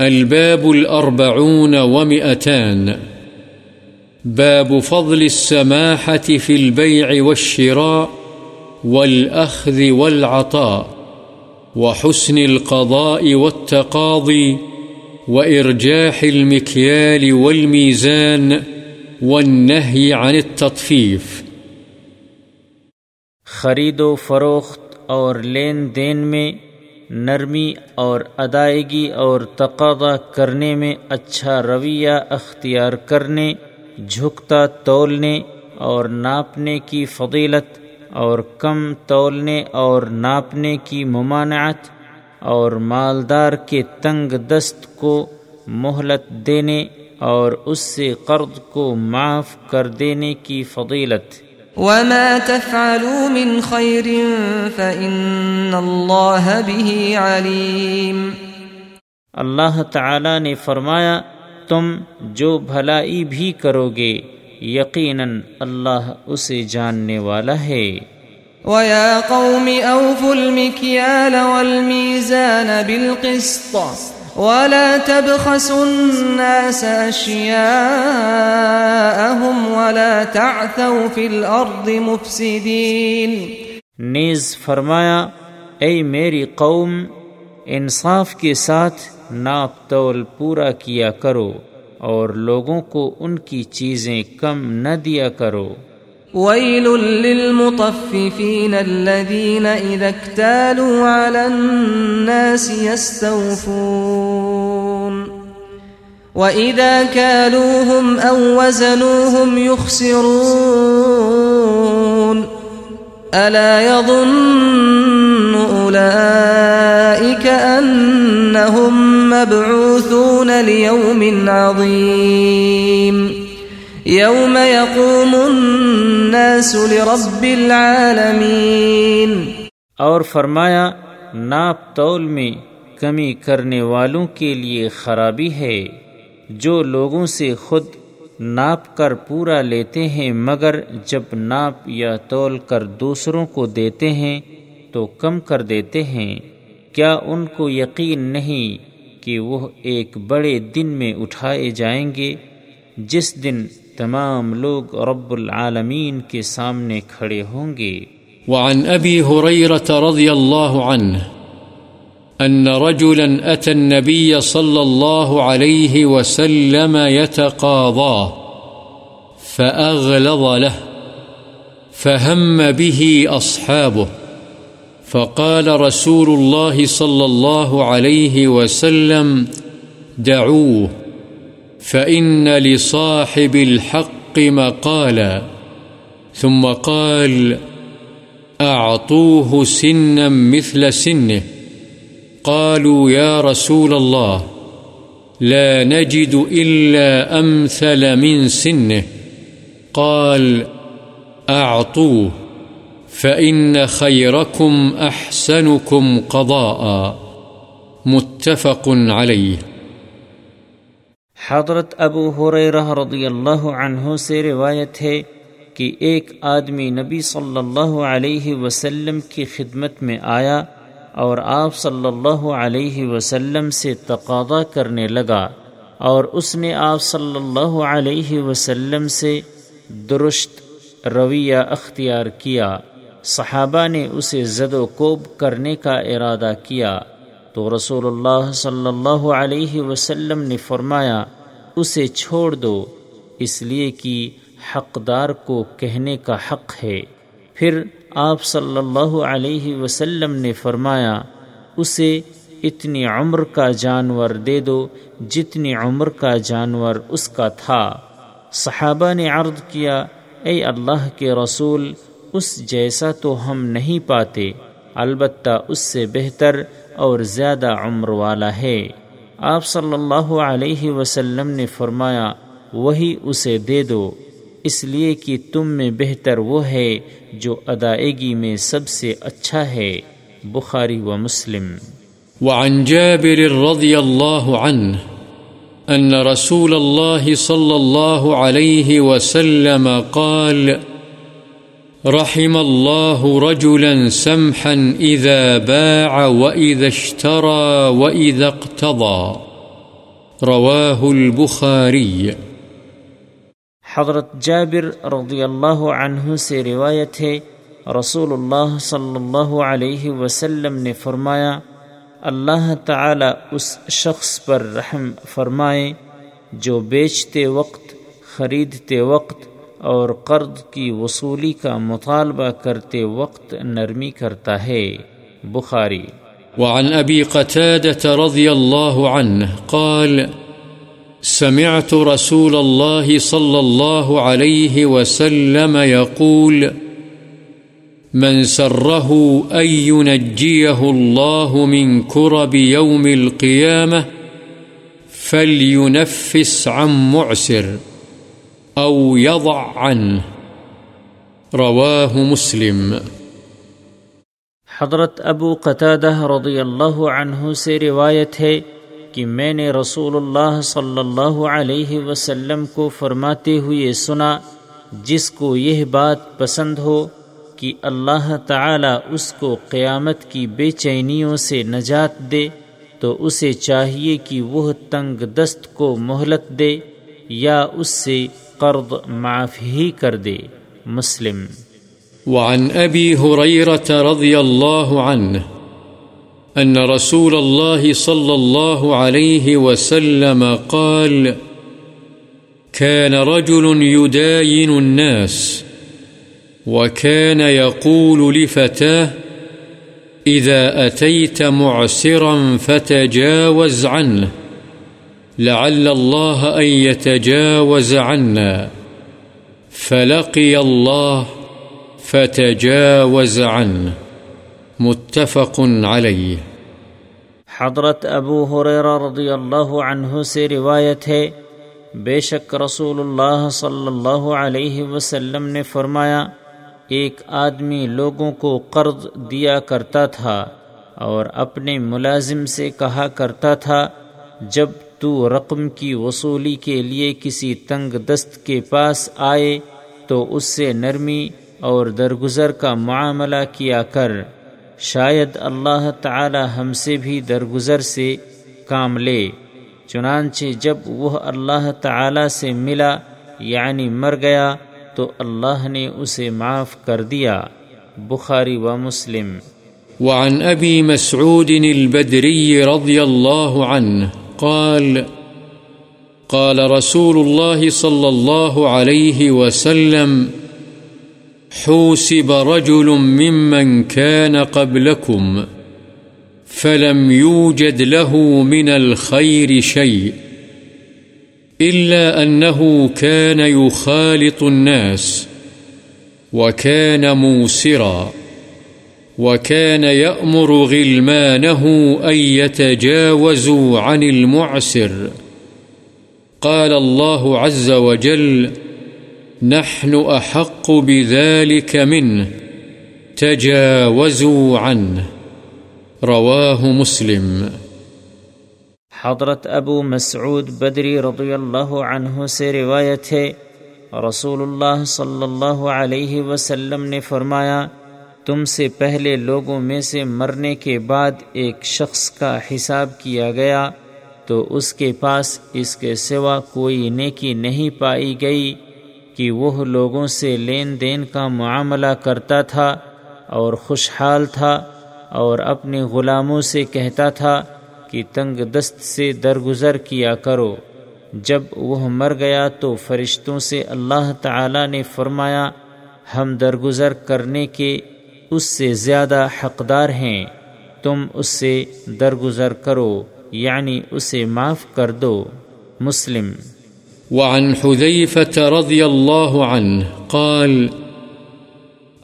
الباب الأربعون ومئتان. باب فضل السماحة في البيع والشراء والأخذ والعطاء وحسن القضاء والتقاضي وإرجاح المكيال والميزان والنهي عن التطفيف. خرید و فروخت اور لین دین میں نرمی اور ادائیگی اور تقاضا کرنے میں اچھا رویہ اختیار کرنے، جھکتا تولنے اور ناپنے کی فضیلت اور کم تولنے اور ناپنے کی ممانعت اور مالدار کے تنگ دست کو مہلت دینے اور اس سے قرض کو معاف کر دینے کی فضیلت۔ وما تفعلوا من خير فإن الله به عليم اللہ تعالی نے فرمایا تم جو بھلائی بھی کرو گے یقیناً اللہ اسے جاننے والا ہے۔ وَيَا قَوْمِ أَوْفُوا الْمِكْيَالَ وَالْمِيزَانَ بِالْقِسْطِ ولا تبخسوا الناس أشياءهم ولا تعثوا في الأرض مفسدين. نیز فرمایا اے میری قوم انصاف کے ساتھ ناپ تول پورا کیا کرو اور لوگوں کو ان کی چیزیں کم نہ دیا کرو۔ ويل للمطففين الذين إذا اكتالوا على الناس يستوفون وإذا كالوهم أو وزنوهم يخسرون ألا يظن أولئك أنهم مبعوثون ليوم عظيم يوم يقوم الناس لرب العالمين اور فرمایا، ناپ تول میں کمی کرنے والوں کے لیے خرابی ہے۔ جو لوگوں سے خود ناپ کر پورا لیتے ہیں، مگر جب ناپ یا تول کر دوسروں کو دیتے ہیں، تو کم کر دیتے ہیں۔ کیا ان کو یقین نہیں کہ وہ ایک بڑے دن میں اٹھائے جائیں گے، جس دن تمام لوگ رب العالمین کے سامنے کھڑے ہوں گے؟ وعن ابی حریرت رضی اللہ عنہ أن رجلا أتى النبي صلى الله عليه وسلم يتقاضاه، فأغلظ له، فهم به أصحابه، فقال رسول الله صلى الله عليه وسلم دعوه، فإن لصاحب الحق مقالا. ثم قال أعطوه سنا مثل سنه. قالوا يا رسول الله، لا نجد إلا أمثل من سنه. قال، أعطوه، فإن خيركم أحسنكم قضاء. متفق عليه. حضرت ابو رضی اللہ عنہ سے روایت ہے کہ ایک آدمی نبی صلی اللہ علیہ وسلم کی خدمت میں آیا اور آپ صلی اللہ علیہ وسلم سے تقاضا کرنے لگا اور اس نے آپ صلی اللہ علیہ وسلم سے درست رویہ اختیار کیا۔ صحابہ نے اسے زد و کوب کرنے کا ارادہ کیا۔ تو رسول اللہ صلی اللہ علیہ وسلم نے فرمایا، اسے چھوڑ دو، اس لیے کہ حقدار کو کہنے کا حق ہے۔ پھر آپ صلی اللہ علیہ وسلم نے فرمایا، اسے اتنی عمر کا جانور دے دو جتنی عمر کا جانور اس کا تھا۔ صحابہ نے عرض کیا، اے اللہ کے رسول، اس جیسا تو ہم نہیں پاتے، البتہ اس سے بہتر اور زیادہ عمر والا ہے۔ آپ صلی اللہ علیہ وسلم نے فرمایا، وہی اسے دے دو۔ اس لیے کہ تم میں بہتر وہ ہے جو ادائیگی میں سب سے اچھا ہے، بخاری و مسلم۔ وعن جابر رضی اللہ عنہ ان رسول الله صلى الله عليه وسلم قال، رحم الله رجلا سمحا إذا باع وإذا اشترى وإذا اقتضى۔ رواه البخاري حضرت جابر رضی اللہ عنہ سے روایت ہے رسول اللہ صلی اللہ علیہ وسلم نے فرمایا، اللہ تعالی اس شخص پر رحم فرمائے جو بیچتے وقت، خریدتے وقت اور قرض کی وصولی کا مطالبہ کرتے وقت نرمی کرتا ہے۔ بخاری۔ وعن أبي قتادة رضي الله عنه قال سمعت رسول الله صلى الله عليه وسلم يقول من سره أن ينجيه الله من كرب يوم القيامة فلينفس عن معسر أو يضع عنه. رواه مسلم. حضرت ابو قطادہ رضی اللہ عنہ سے روایت ہے کہ میں نے رسول اللہ صلی اللہ علیہ وسلم کو فرماتے ہوئے سنا، جس کو یہ بات پسند ہو کہ اللہ تعالی اس کو قیامت کی بے چینیوں سے نجات دے، تو اسے چاہیے کہ وہ تنگ دست کو مہلت دے یا اس سے قرض معاف ہی کر دے۔ مسلم۔ وعن أبي هريرة رضي الله عنه أن رسول الله صلى الله عليه وسلم قال، كان رجل يداين الناس، وكان يقول لفتاه، إذا أتيت معسرا فتجاوز عنه، لعل الله أن يتجاوز عنا، فلقي الله فتجاوز عنه. متفق عليه حضرت ابو حریر رضی اللہ عنہ سے روایت ہے، بے شک رسول اللہ صلی اللہ علیہ وسلم نے فرمایا، ایک آدمی لوگوں کو قرض دیا کرتا تھا اور اپنے ملازم سے کہا کرتا تھا، جب تو رقم کی وصولی کے لیے کسی تنگ دست کے پاس آئے تو اس سے نرمی اور درگزر کا معاملہ کیا کر۔ شاید اللہ تعالی ہم سے بھی درگزر سے کام لے، چنانچہ جب وہ اللہ تعالی سے ملا یعنی مر گیا، تو اللہ نے اسے معاف کر دیا۔ بخاری و مسلم۔ وعن ابی مسعود البدری رضی اللہ عنہ قال قال رسول الله صلى الله عليه وسلم حوسب رجل ممن كان قبلكم فلم يوجد له من الخير شيء إلا أنه كان يخالط الناس وكان موسرا وكان يأمر غلمانه أن يتجاوزوا عن المعسر قال الله عز وجل نحن أحق بذلك منه، تجاوزوا عنه. رواه مسلم. حضرت ابو مسعود بدری رضی اللہ عنہ سے روایت ہے رسول اللہ صلی اللہ علیہ وسلم نے فرمایا، تم سے پہلے لوگوں میں سے مرنے کے بعد ایک شخص کا حساب کیا گیا، تو اس کے پاس اس کے سوا کوئی نیکی نہیں پائی گئی۔ کہ وہ لوگوں سے لین دین کا معاملہ کرتا تھا اور خوشحال تھا اور اپنے غلاموں سے کہتا تھا کہ تنگ دست سے درگزر کیا کرو۔ جب وہ مر گیا تو فرشتوں سے اللہ تعالی نے فرمایا، ہم درگزر کرنے کے اس سے زیادہ حقدار ہیں، تم اس سے درگزر کرو یعنی اسے معاف کر دو۔ مسلم وعن حذيفة رضي الله عنه قال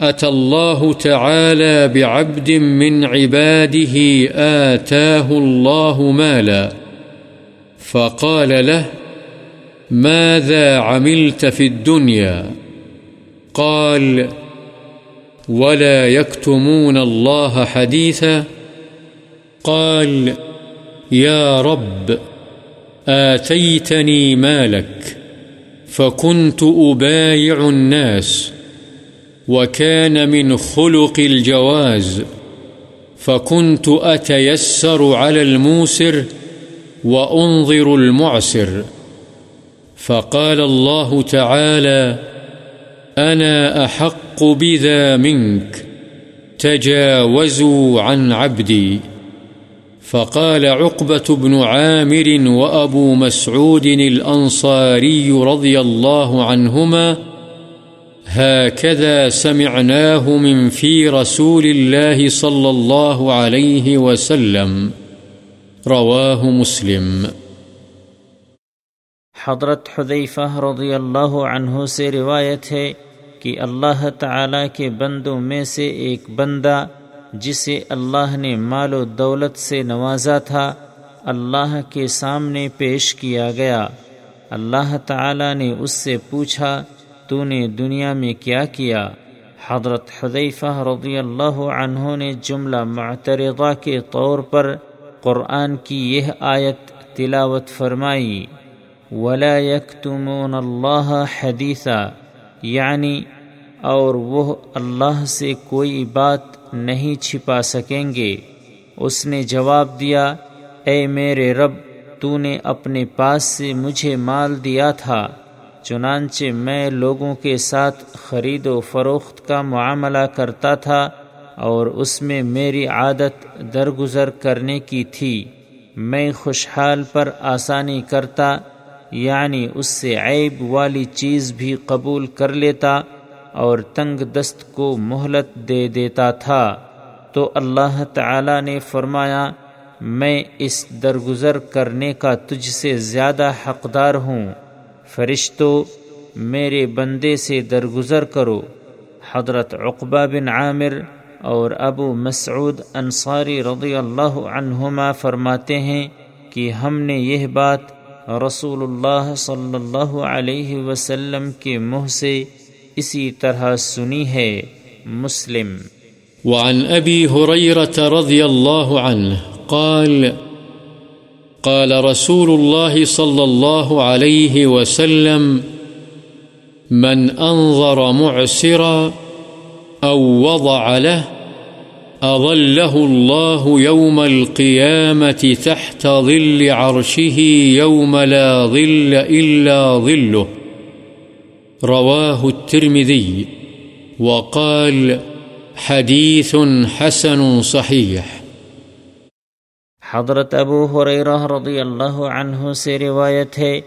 أتى الله تعالى بعبد من عباده آتاه الله مالا، فقال له ماذا عملت في الدنيا؟ قال ولا يكتمون الله حديثا. قال يا رب آتيتني مالك، فكنت أبايع الناس، وكان من خلق الجواز، فكنت أتيسر على الموسر وأنظر المعسر. فقال الله تعالى أنا أحق بذا منك، تجاوزوا عن عبدي. فقال عقبة بن عامر وأبو مسعود الأنصاري رضي الله عنهما، هكذا سمعناه من في رسول الله صلى الله عليه وسلم. رواه مسلم. حضرت حذیفہ رضی اللہ عنہ سے روایت ہے کہ اللہ تعالی کے بندوں میں سے ایک بندہ جسے اللہ نے مال و دولت سے نوازا تھا، اللہ کے سامنے پیش کیا گیا۔ اللہ تعالی نے اس سے پوچھا، تو نے دنیا میں کیا کیا؟ حضرت حذیفہ رضی اللہ عنہ نے جملہ معترضہ کے طور پر قرآن کی یہ آیت تلاوت فرمائی۔ ولا يكتمون اللہ حدیثہ یعنی اور وہ اللہ سے کوئی بات نہیں چھپا سکیں گے۔ اس نے جواب دیا، اے میرے رب تو نے اپنے پاس سے مجھے مال دیا تھا، چنانچہ میں لوگوں کے ساتھ خرید و فروخت کا معاملہ کرتا تھا اور اس میں میری عادت درگزر کرنے کی تھی۔ میں خوشحال پر آسانی کرتا یعنی اس سے عیب والی چیز بھی قبول کر لیتا اور تنگ دست کو مہلت دے دیتا تھا تو اللہ تعالی نے فرمایا، میں اس درگزر کرنے کا تجھ سے زیادہ حقدار ہوں۔ فرشتو، میرے بندے سے درگزر کرو۔ حضرت عقبہ بن عامر اور ابو مسعود انصاری رضی اللہ عنہما فرماتے ہیں کہ ہم نے یہ بات رسول اللہ صلی اللہ علیہ وسلم کے منہ سے اسی طرح سنی ہے مسلم۔ وعن ابی حریرت رضی اللہ عنہ قال قال رسول الله صلى الله عليه وسلم، من أنظر معسرا أو وضع له أظله الله يوم القيامة تحت ظل عرشه يوم لا ظل إلا ظله رواه الترمذي وقال حديث حسن صحيح. حضرت ابو حریرہ رضی اللہ عنہ سے روایت ہے،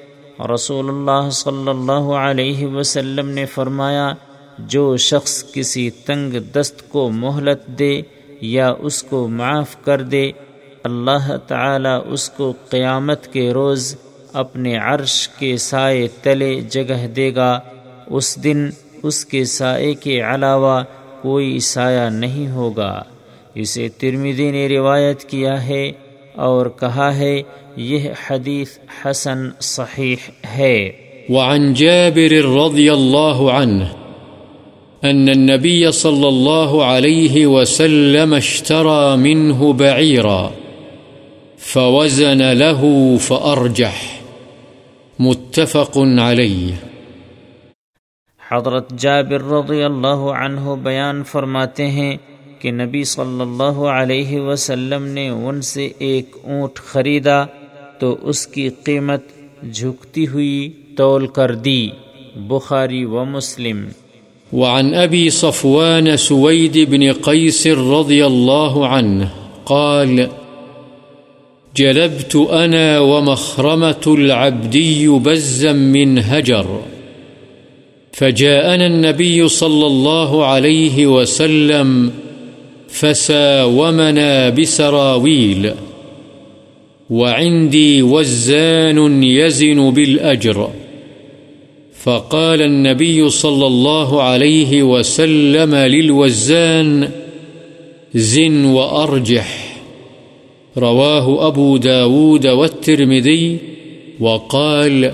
رسول اللہ صلی اللہ علیہ وسلم نے فرمایا، جو شخص کسی تنگ دست کو مہلت دے یا اس کو معاف کر دے، اللہ تعالی اس کو قیامت کے روز اپنے عرش کے سائے تلے جگہ دے گا۔ اس دن اس کے سائے کے علاوہ کوئی سایہ نہیں ہوگا۔ اسے ترمیدی نے روایت کیا ہے اور کہا ہے، یہ حدیث حسن صحیح ہے۔ وعن جابر رضی اللہ عنہ أن النبي صلى الله عليه وسلم اشترى منه بعيرا فوزن له فأرجح۔ متفق عليه حضرت جابر رضی اللہ عنہ بیان فرماتے ہیں کہ نبی صلی اللہ علیہ وسلم نے ان سے ایک اونٹ خریدا تو اس کی قیمت جھکتی ہوئی تول کر دی، بخاری و مسلم۔ وعن أبي صفوان سويد بن قيس رضي الله عنه قال، جلبت أنا ومخرمة العبدي بزا من هجر فجاءنا النبي صلى الله عليه وسلم فساومنا بسراويل. وعندي وزان يزن بالأجر. فقال النبي صلى الله عليه وسلم للوزان، زن وأرجح. رواه أبو داود والترمذي وقال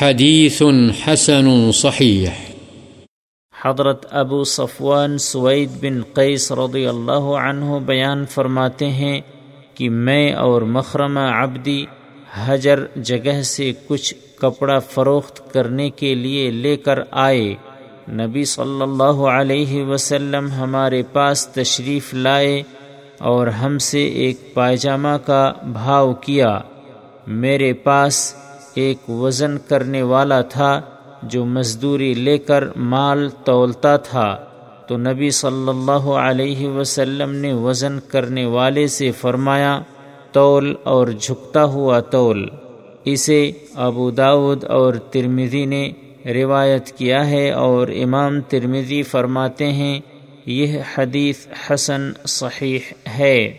حديث حسن صحيح حضرت ابو صفوان سوید بن قیس رضی اللہ عنہ بیان فرماتے ہیں کہ میں اور مخرمہ عبدی حجر جگہ سے کچھ کپڑا فروخت کرنے کے لیے لے کر آئے۔ نبی صلی اللہ علیہ وسلم ہمارے پاس تشریف لائے اور ہم سے ایک پائجامہ کا بھاؤ کیا۔ میرے پاس ایک وزن کرنے والا تھا جو مزدوری لے کر مال تولتا تھا۔ تو نبی صلی اللہ علیہ وسلم نے وزن کرنے والے سے فرمایا، تول اور جھکتا ہوا تول۔ اسے ابو داود اور ترمدی نے روایت کیا ہے اور امام ترمدی فرماتے ہیں، یہ حدیث حسن صحیح ہے۔